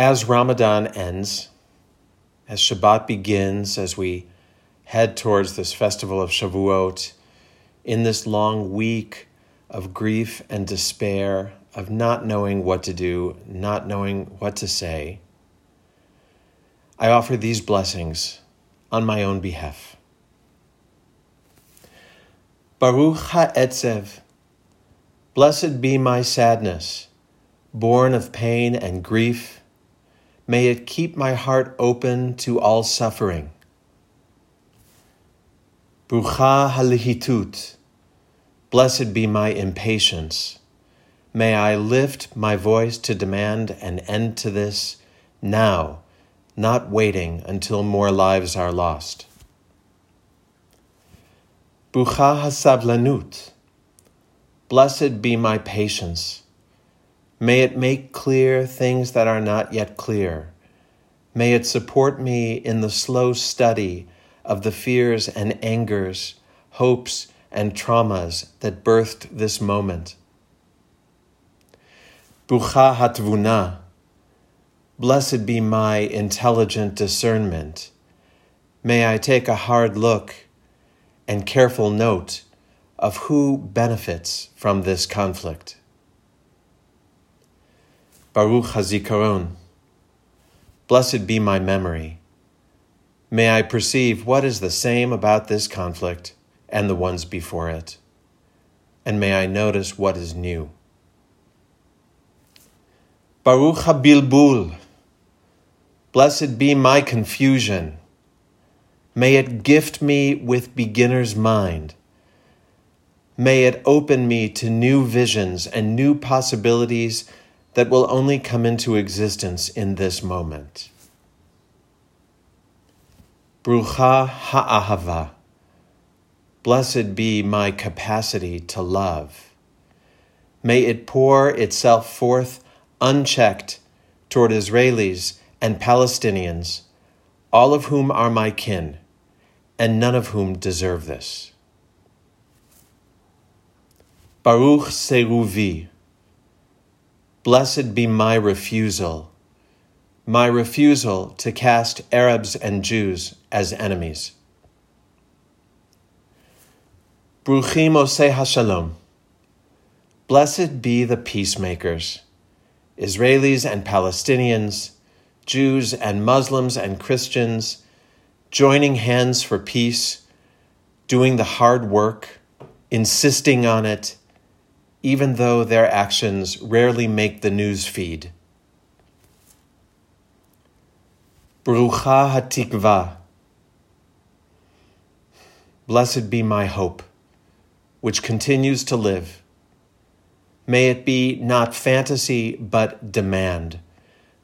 As Ramadan ends, as Shabbat begins, as we head towards this festival of Shavuot, in this long week of grief and despair, of not knowing what to do, not knowing what to say, I offer these blessings on my own behalf. Baruch ha'etzev, blessed be my sadness, born of pain and grief May it keep my heart open to all suffering. Brucha halihitut. Blessed be my impatience. May I lift my voice to demand an end to this now, not waiting until more lives are lost. Brucha hasavlanut. Blessed be my patience. May it make clear things that are not yet clear. May it support me in the slow study of the fears and angers, hopes and traumas that birthed this moment. Bucha hatvuna. Blessed be my intelligent discernment. May I take a hard look and careful note of who benefits from this conflict. Baruch Hazikaron. Blessed be my memory. May I perceive what is the same about this conflict and the ones before it, and may I notice what is new. Baruch HaBilbul. Blessed be my confusion. May it gift me with beginner's mind. May it open me to new visions and new possibilities that will only come into existence in this moment. Brucha ha'ahava. Blessed be my capacity to love. May it pour itself forth unchecked toward Israelis and Palestinians, all of whom are my kin, and none of whom deserve this. Baruch Seruvi. Blessed be my refusal, my refusal to cast Arabs and Jews as enemies. Bruchim Osei HaShalom. Blessed be the peacemakers, Israelis and Palestinians, Jews and Muslims and Christians, joining hands for peace, doing the hard work, insisting on it, even though their actions rarely make the news feed. Brucha hatikva. Blessed be my hope, which continues to live. May it be not fantasy, but demand,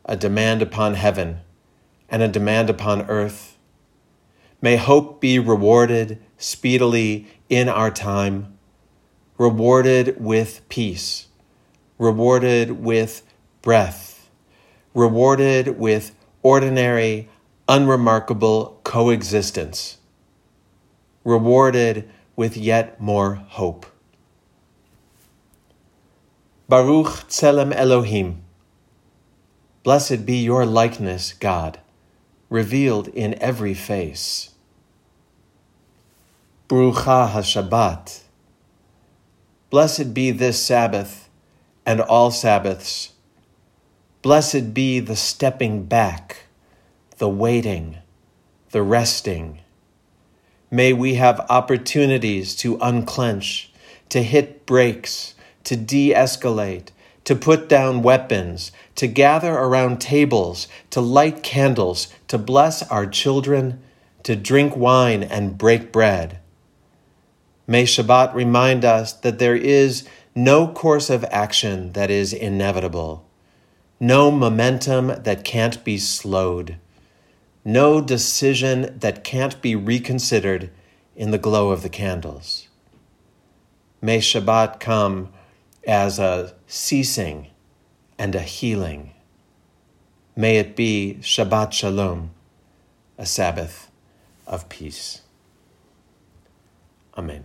a demand upon heaven and a demand upon earth. May hope be rewarded speedily in our time rewarded with peace, rewarded with breath, rewarded with ordinary, unremarkable coexistence, rewarded with yet more hope. Baruch Tselem Elohim. Blessed be your likeness, God, revealed in every face. Brucha HaShabbat. Blessed be this Sabbath and all Sabbaths. Blessed be the stepping back, the waiting, the resting. May we have opportunities to unclench, to hit brakes, to de escalate, to put down weapons, to gather around tables, to light candles, to bless our children, to drink wine and break bread May Shabbat remind us that there is no course of action that is inevitable, no momentum that can't be slowed, no decision that can't be reconsidered in the glow of the candles. May Shabbat come as a ceasing and a healing. May it be Shabbat Shalom, a Sabbath of peace. Amen.